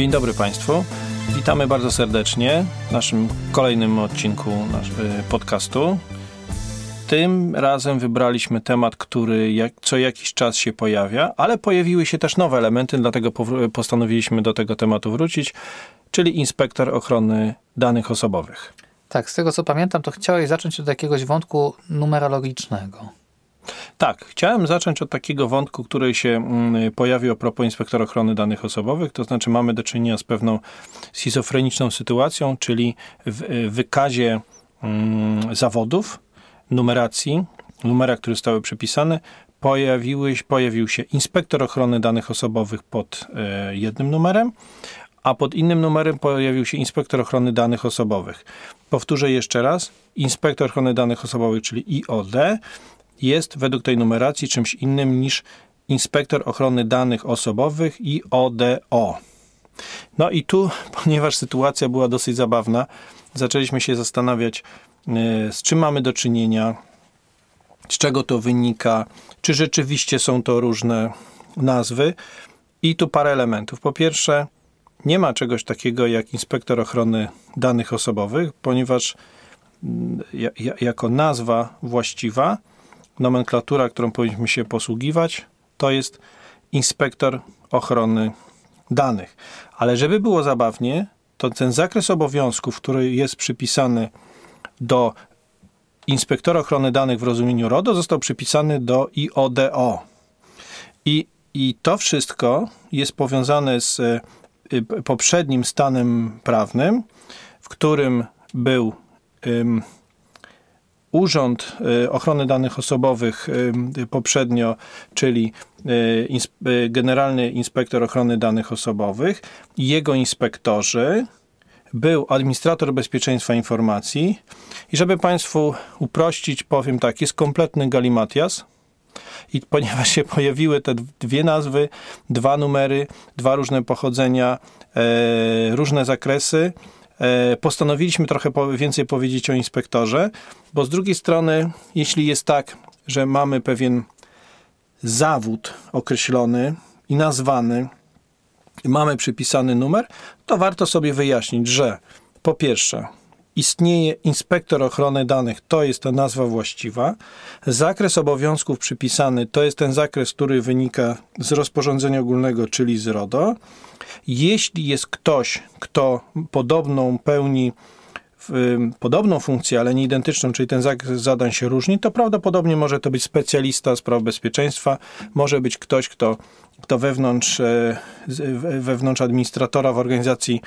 Dzień dobry Państwu. Witamy bardzo serdecznie w naszym kolejnym odcinku nasz, podcastu. Tym razem wybraliśmy temat, który jak, co jakiś czas się pojawia, ale pojawiły się też nowe elementy, dlatego postanowiliśmy do tego tematu wrócić, czyli inspektor ochrony danych osobowych. Tak, z tego co pamiętam, to chciałeś zacząć od jakiegoś wątku numerologicznego. Tak, chciałem zacząć od takiego wątku, który się mm, pojawił a propos inspektora ochrony danych osobowych, to znaczy mamy do czynienia z pewną schizofreniczną sytuacją, czyli w wykazie mm, zawodów, numeracji, numera, które zostały przypisane, pojawiły, pojawił się inspektor ochrony danych osobowych pod e, jednym numerem, a pod innym numerem pojawił się inspektor ochrony danych osobowych. Powtórzę jeszcze raz. Inspektor ochrony danych osobowych, czyli IOD, jest według tej numeracji czymś innym niż inspektor ochrony danych osobowych IODO. No i tu, ponieważ sytuacja była dosyć zabawna, zaczęliśmy się zastanawiać, e, z czym mamy do czynienia, z czego to wynika, czy rzeczywiście są to różne nazwy. I tu parę elementów. Po pierwsze, nie ma czegoś takiego jak inspektor ochrony danych osobowych, ponieważ mm, jako nazwa właściwa, nomenklatura, którą powinniśmy się posługiwać, to jest inspektor ochrony danych. Ale żeby było zabawnie, to ten zakres obowiązków, który jest przypisany do inspektora ochrony danych w rozumieniu RODO, został przypisany do IODO. I, i to wszystko jest powiązane z Y, poprzednim stanem prawnym, w którym był Urząd y, Ochrony Danych Osobowych y, poprzednio, czyli Generalny Inspektor Ochrony Danych Osobowych. Jego inspektorzy, był administrator bezpieczeństwa informacji. I żeby Państwu uprościć, powiem tak, jest kompletny galimatias, i ponieważ się pojawiły te dwie nazwy, dwa numery, dwa różne pochodzenia, e, różne zakresy, postanowiliśmy trochę więcej powiedzieć o inspektorze, bo z drugiej strony, jeśli jest tak, że mamy pewien zawód określony i nazwany, mamy przypisany numer, to warto sobie wyjaśnić, że po pierwsze, istnieje inspektor ochrony danych, to jest ta nazwa właściwa. Zakres obowiązków przypisany to jest ten zakres, który wynika z rozporządzenia ogólnego, czyli z RODO. Jeśli jest ktoś, kto podobną pełni podobną funkcję, ale nie identyczną, czyli ten zakres zadań się różni, to prawdopodobnie może to być specjalista spraw bezpieczeństwa, może być ktoś, kto, kto wewnątrz, e, wewnątrz administratora w organizacji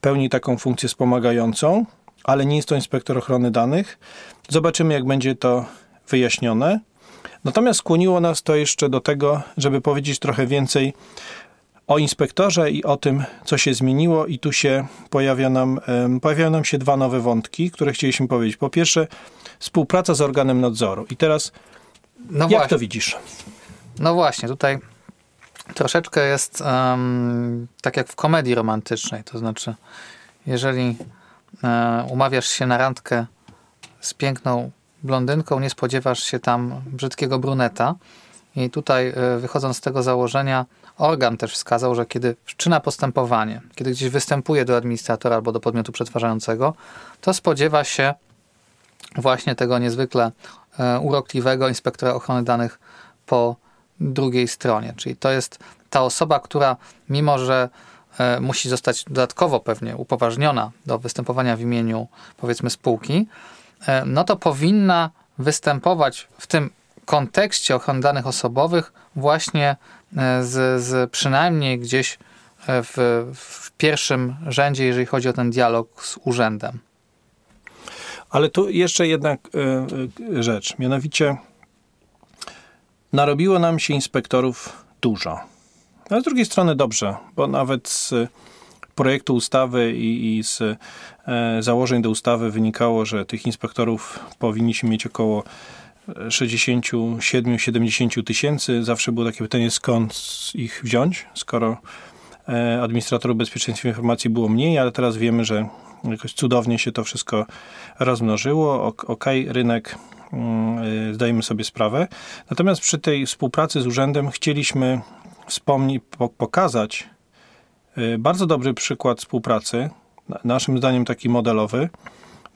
pełni taką funkcję wspomagającą ale nie jest to inspektor ochrony danych. Zobaczymy, jak będzie to wyjaśnione. Natomiast skłoniło nas to jeszcze do tego, żeby powiedzieć trochę więcej o inspektorze i o tym, co się zmieniło, i tu się pojawia nam, pojawiają nam się dwa nowe wątki, które chcieliśmy powiedzieć. Po pierwsze, współpraca z organem nadzoru. I teraz, no jak właśnie. to widzisz? No właśnie, tutaj troszeczkę jest um, tak jak w komedii romantycznej, to znaczy, jeżeli umawiasz się na randkę z piękną blondynką, nie spodziewasz się tam brzydkiego bruneta. I tutaj e, wychodząc z tego założenia, organ też wskazał, że kiedy wszczyna postępowanie, kiedy gdzieś występuje do administratora albo do podmiotu przetwarzającego, to spodziewa się właśnie tego niezwykle e, urokliwego inspektora ochrony danych po drugiej stronie. Czyli to jest ta osoba, która mimo, że E, musi zostać dodatkowo pewnie upoważniona do występowania w imieniu powiedzmy spółki, e, no to powinna występować w tym kontekście ochrony danych osobowych właśnie e, z, z przynajmniej gdzieś w, w pierwszym rzędzie, jeżeli chodzi o ten dialog z urzędem. Ale tu jeszcze jedna rzecz, mianowicie narobiło nam się inspektorów dużo. Ale z drugiej strony dobrze, bo nawet z projektu ustawy i, i z e, założeń do ustawy wynikało, że tych inspektorów powinniśmy mieć około 67-70 tysięcy. Zawsze było takie pytanie, skąd ich wziąć, skoro e, administratorów bezpieczeństwa informacji było mniej, ale teraz wiemy, że jakoś cudownie się to wszystko rozmnożyło. Ok, rynek, mm, e, zdajemy sobie sprawę. Natomiast przy tej współpracy z urzędem chcieliśmy wspomni, po, pokazać, Y, bardzo dobry przykład współpracy, naszym zdaniem taki modelowy,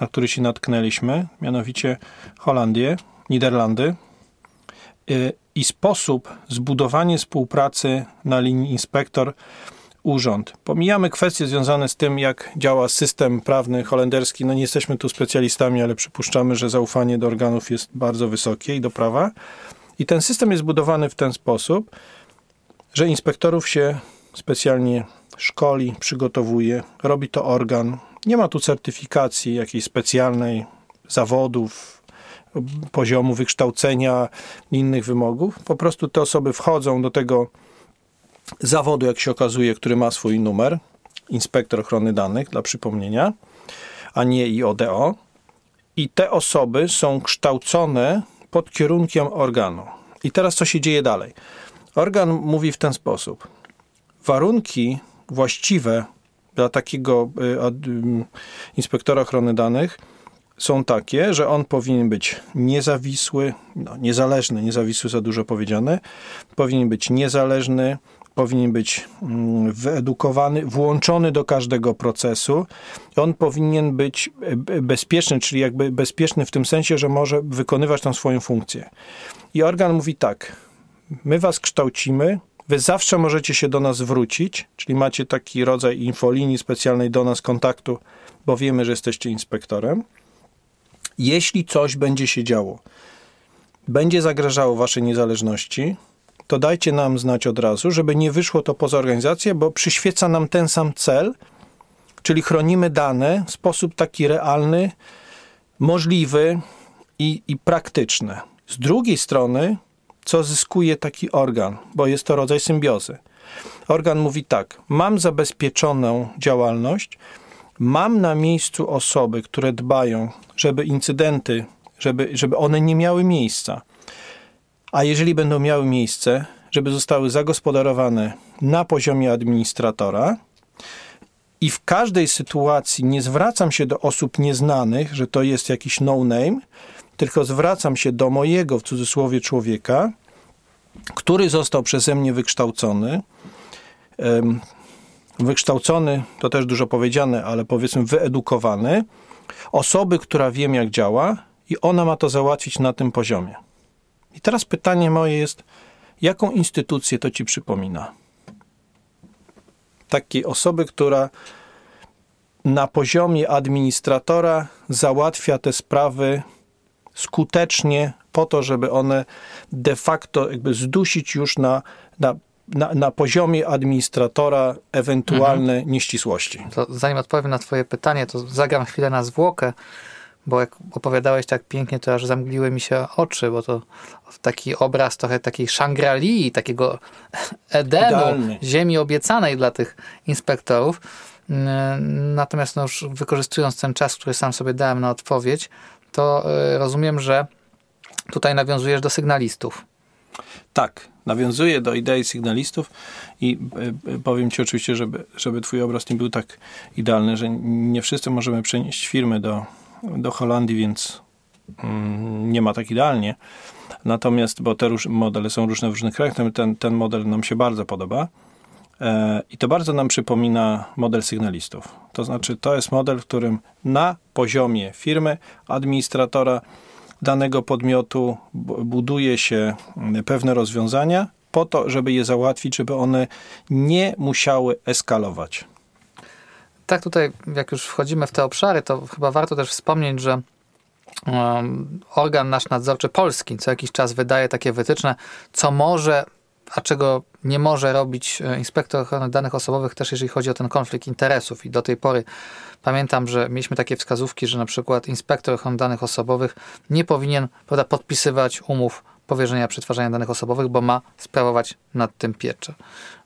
na który się natknęliśmy, mianowicie Holandię, Niderlandy y, i sposób zbudowania współpracy na linii inspektor urząd. Pomijamy kwestie związane z tym, jak działa system prawny holenderski. No nie jesteśmy tu specjalistami, ale przypuszczamy, że zaufanie do organów jest bardzo wysokie i do prawa. I ten system jest zbudowany w ten sposób, że inspektorów się specjalnie szkoli, przygotowuje, robi to organ. Nie ma tu certyfikacji jakiejś specjalnej, zawodów, poziomu wykształcenia, innych wymogów. Po prostu te osoby wchodzą do tego zawodu, jak się okazuje, który ma swój numer, inspektor ochrony danych, dla przypomnienia, a nie IODO. I te osoby są kształcone pod kierunkiem organu. I teraz co się dzieje dalej? Organ mówi w ten sposób. Warunki właściwe dla takiego y, inspektora ochrony danych są takie, że on powinien być niezawisły, no, niezależny, niezawisły za dużo powiedziane, powinien być niezależny, powinien być mm, wyedukowany, włączony do każdego procesu. On powinien być e, bezpieczny, czyli jakby bezpieczny w tym sensie, że może wykonywać tą swoją funkcję. I organ mówi tak: My was kształcimy, Wy zawsze możecie się do nas zwrócić, czyli macie taki rodzaj infolinii specjalnej do nas kontaktu, bo wiemy, że jesteście inspektorem. Jeśli coś będzie się działo, będzie zagrażało waszej niezależności, to dajcie nam znać od razu, żeby nie wyszło to poza organizację, bo przyświeca nam ten sam cel, czyli chronimy dane w sposób taki realny, możliwy i, i praktyczny. Z drugiej strony, co zyskuje taki organ, bo jest to rodzaj symbiozy. Organ mówi tak: mam zabezpieczoną działalność, mam na miejscu osoby, które dbają, żeby incydenty, żeby, żeby one nie miały miejsca a jeżeli będą miały miejsce, żeby zostały zagospodarowane na poziomie administratora, i w każdej sytuacji nie zwracam się do osób nieznanych, że to jest jakiś no-name, tylko zwracam się do mojego, w cudzysłowie, człowieka, który został przeze mnie wykształcony. Wykształcony to też dużo powiedziane, ale powiedzmy wyedukowany, osoby, która wiem, jak działa, i ona ma to załatwić na tym poziomie. I teraz pytanie moje jest, jaką instytucję to ci przypomina? Takiej osoby, która na poziomie administratora załatwia te sprawy skutecznie po to, żeby one de facto jakby zdusić już na, na, na, na poziomie administratora ewentualne mhm. nieścisłości. To zanim odpowiem na twoje pytanie, to zagram chwilę na zwłokę bo jak opowiadałeś tak pięknie, to aż zamgliły mi się oczy, bo to taki obraz trochę takiej Shangri-Li, takiego Edenu, Idealny. ziemi obiecanej dla tych inspektorów. Natomiast no już wykorzystując ten czas, który sam sobie dałem na odpowiedź, to e, rozumiem, że tutaj nawiązujesz do sygnalistów. Tak, nawiązuję do idei sygnalistów i e, powiem Ci oczywiście, żeby, żeby Twój obraz nie był tak idealny, że nie wszyscy możemy przenieść firmy do, do Holandii, więc mm, nie ma tak idealnie. Natomiast, bo te modele są różne w różnych krajach, ten, ten model nam się bardzo podoba. E, I to bardzo nam przypomina model sygnalistów. To znaczy, to jest model, w którym na poziomie firmy, administratora danego podmiotu buduje się mm, pewne rozwiązania po to, żeby je załatwić, żeby one nie musiały eskalować tak tutaj, jak już wchodzimy w te obszary, to chyba warto też wspomnieć, że organ nasz nadzorczy polski co jakiś czas wydaje takie wytyczne, co może, a czego nie może robić e, inspektor ochrony danych osobowych, też jeżeli chodzi o ten konflikt interesów. I do tej pory pamiętam, że mieliśmy takie wskazówki, że na przykład inspektor ochrony danych osobowych nie powinien prawda, podpisywać umów powierzenia przetwarzania danych osobowych, bo ma sprawować nad tym pieczę.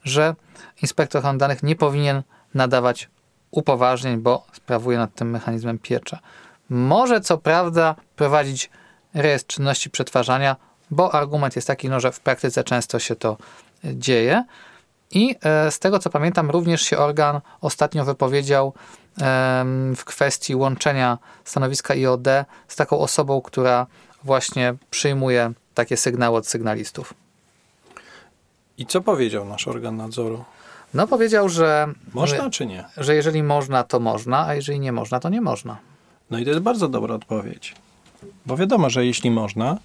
Że inspektor ochrony danych nie powinien nadawać upoważnień, bo sprawuje nad tym mechanizmem piecza. Może co prawda prowadzić rejestr czynności przetwarzania, bo argument jest taki, no, że w praktyce często się to dzieje. I e, z tego co pamiętam, również się organ ostatnio wypowiedział w kwestii łączenia stanowiska IOD z taką osobą, która właśnie przyjmuje takie sygnały od sygnalistów. I co powiedział nasz organ nadzoru? No powiedział, że... Można czy nie? Że jeżeli można, to można, a jeżeli nie można, to nie można. No i to jest bardzo dobra odpowiedź. Bo wiadomo, że jeśli można,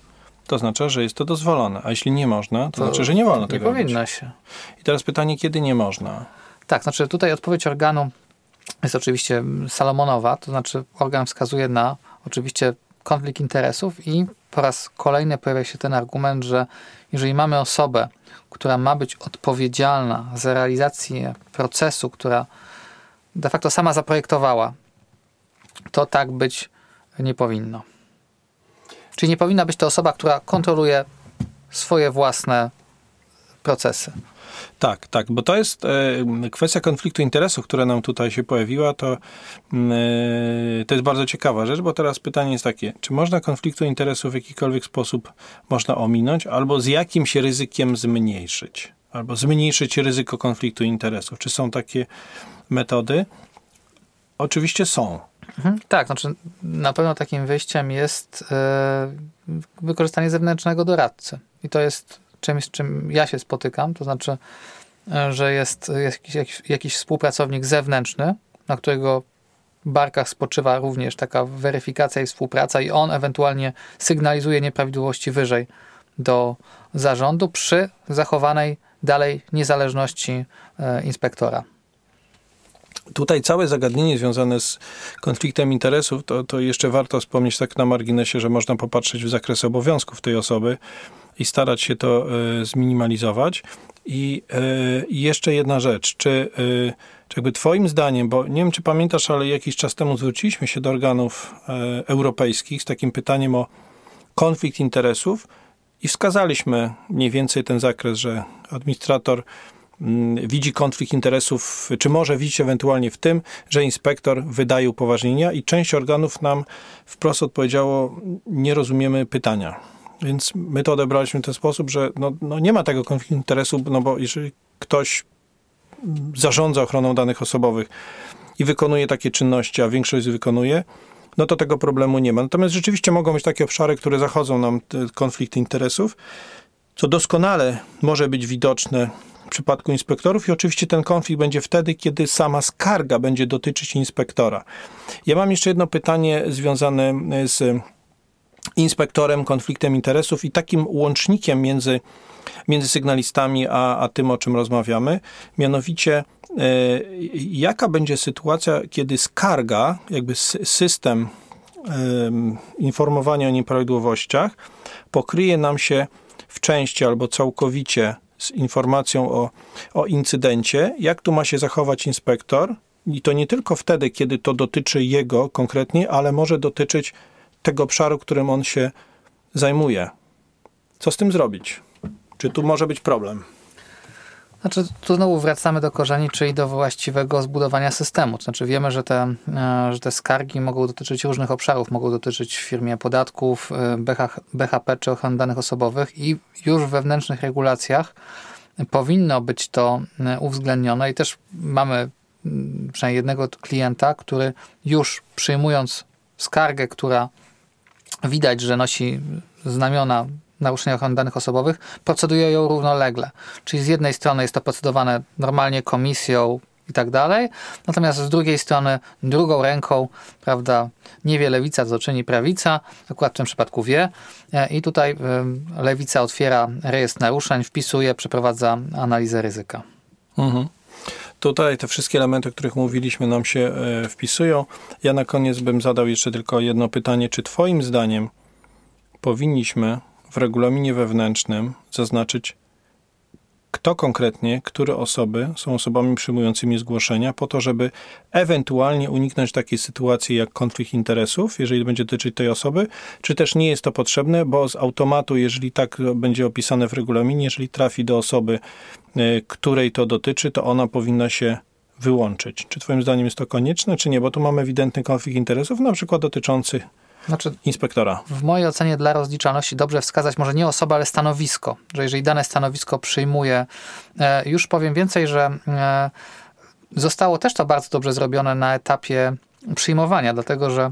to znaczy, że jest to dozwolone, a jeśli nie można, to, to znaczy, że nie wolno tego robić. Nie powinno się. I teraz pytanie, kiedy nie można? Tak, znaczy tutaj odpowiedź organu jest oczywiście Salomonowa, to znaczy organ wskazuje na oczywiście konflikt interesów i po raz kolejny pojawia się ten argument, że jeżeli mamy osobę, która ma być odpowiedzialna za realizację procesu, która de facto sama zaprojektowała, to tak być nie powinno. Czyli nie powinna być to osoba, która kontroluje swoje własne procesy. Tak, tak, bo to jest e, kwestia konfliktu interesów, która nam tutaj się pojawiła, to, e, to jest bardzo ciekawa rzecz, bo teraz pytanie jest takie, czy można konfliktu interesów w jakikolwiek sposób można ominąć, albo z jakim się ryzykiem zmniejszyć, albo zmniejszyć ryzyko konfliktu interesów. Czy są takie metody? Oczywiście są. Mhm, tak, znaczy na pewno takim wyjściem jest e, wykorzystanie zewnętrznego doradcy. I to jest czymś, z czym ja się spotykam, to znaczy, e, że jest jakiś, jakiś, jakiś współpracownik zewnętrzny, na którego barkach spoczywa również taka weryfikacja i współpraca i on ewentualnie sygnalizuje nieprawidłowości wyżej do zarządu przy zachowanej dalej niezależności e, inspektora. Tutaj całe zagadnienie związane z konfliktem interesów, to, to jeszcze warto wspomnieć tak na marginesie, że można popatrzeć w zakres obowiązków tej osoby i starać się to e, zminimalizować. I e, jeszcze jedna rzecz, czy, e, czy jakby twoim zdaniem, bo nie wiem, czy pamiętasz, ale jakiś czas temu zwróciliśmy się do organów europejskich z takim pytaniem o konflikt interesów i wskazaliśmy mniej więcej ten zakres, że administrator widzi konflikt interesów, czy może widzieć ewentualnie w tym, że inspektor wydaje upoważnienia i część organów nam wprost odpowiedziało, nie rozumiemy pytania. Więc my to odebraliśmy w ten sposób, że no, no nie ma tego konfliktu interesu, no bo jeżeli ktoś zarządza ochroną danych osobowych i wykonuje takie czynności, a większość wykonuje, no to tego problemu nie ma. Natomiast rzeczywiście mogą być takie obszary, które zachodzą nam konflikty interesów, co doskonale może być widoczne w przypadku inspektorów i oczywiście ten konflikt będzie wtedy, kiedy sama skarga będzie dotyczyć inspektora. Ja mam jeszcze jedno pytanie związane z inspektorem, konfliktem interesów i takim łącznikiem między, między sygnalistami a, a tym, o czym rozmawiamy. Mianowicie, e, jaka będzie sytuacja, kiedy skarga, jakby system e, informowania o nieprawidłowościach pokryje nam się w części albo całkowicie z informacją o, o incydencie, jak tu ma się zachować inspektor. I to nie tylko wtedy, kiedy to dotyczy jego konkretnie, ale może dotyczyć tego obszaru, którym on się zajmuje. Co z tym zrobić? Czy tu może być problem? Znaczy, tu znowu wracamy do korzeni, czyli do właściwego zbudowania systemu. Znaczy, wiemy, że te, e, że te skargi mogą dotyczyć różnych obszarów. Mogą dotyczyć w firmie podatków, e, BHP czy ochrony danych osobowych i już w wewnętrznych regulacjach powinno być to e, uwzględnione i też mamy przynajmniej jednego klienta, który już przyjmując skargę, która widać, że nosi znamiona naruszenia ochrony danych osobowych, proceduje ją równolegle. Czyli z jednej strony jest to procedowane normalnie komisją i tak dalej, natomiast z drugiej strony drugą ręką, prawda, nie wie lewica, co czyni prawica, akurat w tym przypadku wie i tutaj lewica otwiera rejestr naruszeń, wpisuje, przeprowadza analizę ryzyka. Mhm. Tutaj te wszystkie elementy, o których mówiliśmy, nam się e, wpisują. Ja na koniec bym zadał jeszcze tylko jedno pytanie. Czy Twoim zdaniem powinniśmy w regulaminie wewnętrznym zaznaczyć kto konkretnie, które osoby są osobami przyjmującymi zgłoszenia, po to, żeby ewentualnie uniknąć takiej sytuacji jak konflikt interesów, jeżeli będzie dotyczyć tej osoby, czy też nie jest to potrzebne, bo z automatu, jeżeli tak będzie opisane w regulaminie, jeżeli trafi do osoby, e, której to dotyczy, to ona powinna się wyłączyć. Czy Twoim zdaniem jest to konieczne, czy nie? Bo tu mamy ewidentny konflikt interesów, na przykład dotyczący znaczy, inspektora. W mojej ocenie dla rozliczalności dobrze wskazać może nie osobę, ale stanowisko. Że jeżeli dane stanowisko przyjmuje, e, już powiem więcej, że e, zostało też to bardzo dobrze zrobione na etapie przyjmowania, dlatego że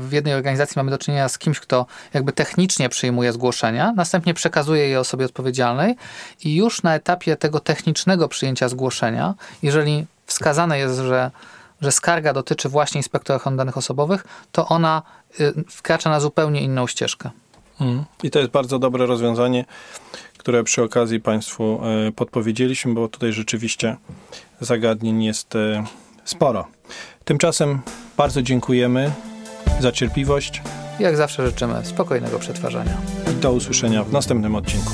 w jednej organizacji mamy do czynienia z kimś, kto jakby technicznie przyjmuje zgłoszenia, następnie przekazuje je osobie odpowiedzialnej i już na etapie tego technicznego przyjęcia zgłoszenia, jeżeli wskazane jest, że, że skarga dotyczy właśnie inspektora ochrony danych osobowych, to ona y, wkracza na zupełnie inną ścieżkę. Mhm. I to jest bardzo dobre rozwiązanie, które przy okazji Państwu e, podpowiedzieliśmy, bo tutaj rzeczywiście zagadnień jest e, sporo. Tymczasem bardzo dziękujemy za cierpliwość. Jak zawsze życzymy spokojnego przetwarzania. I do usłyszenia w następnym odcinku.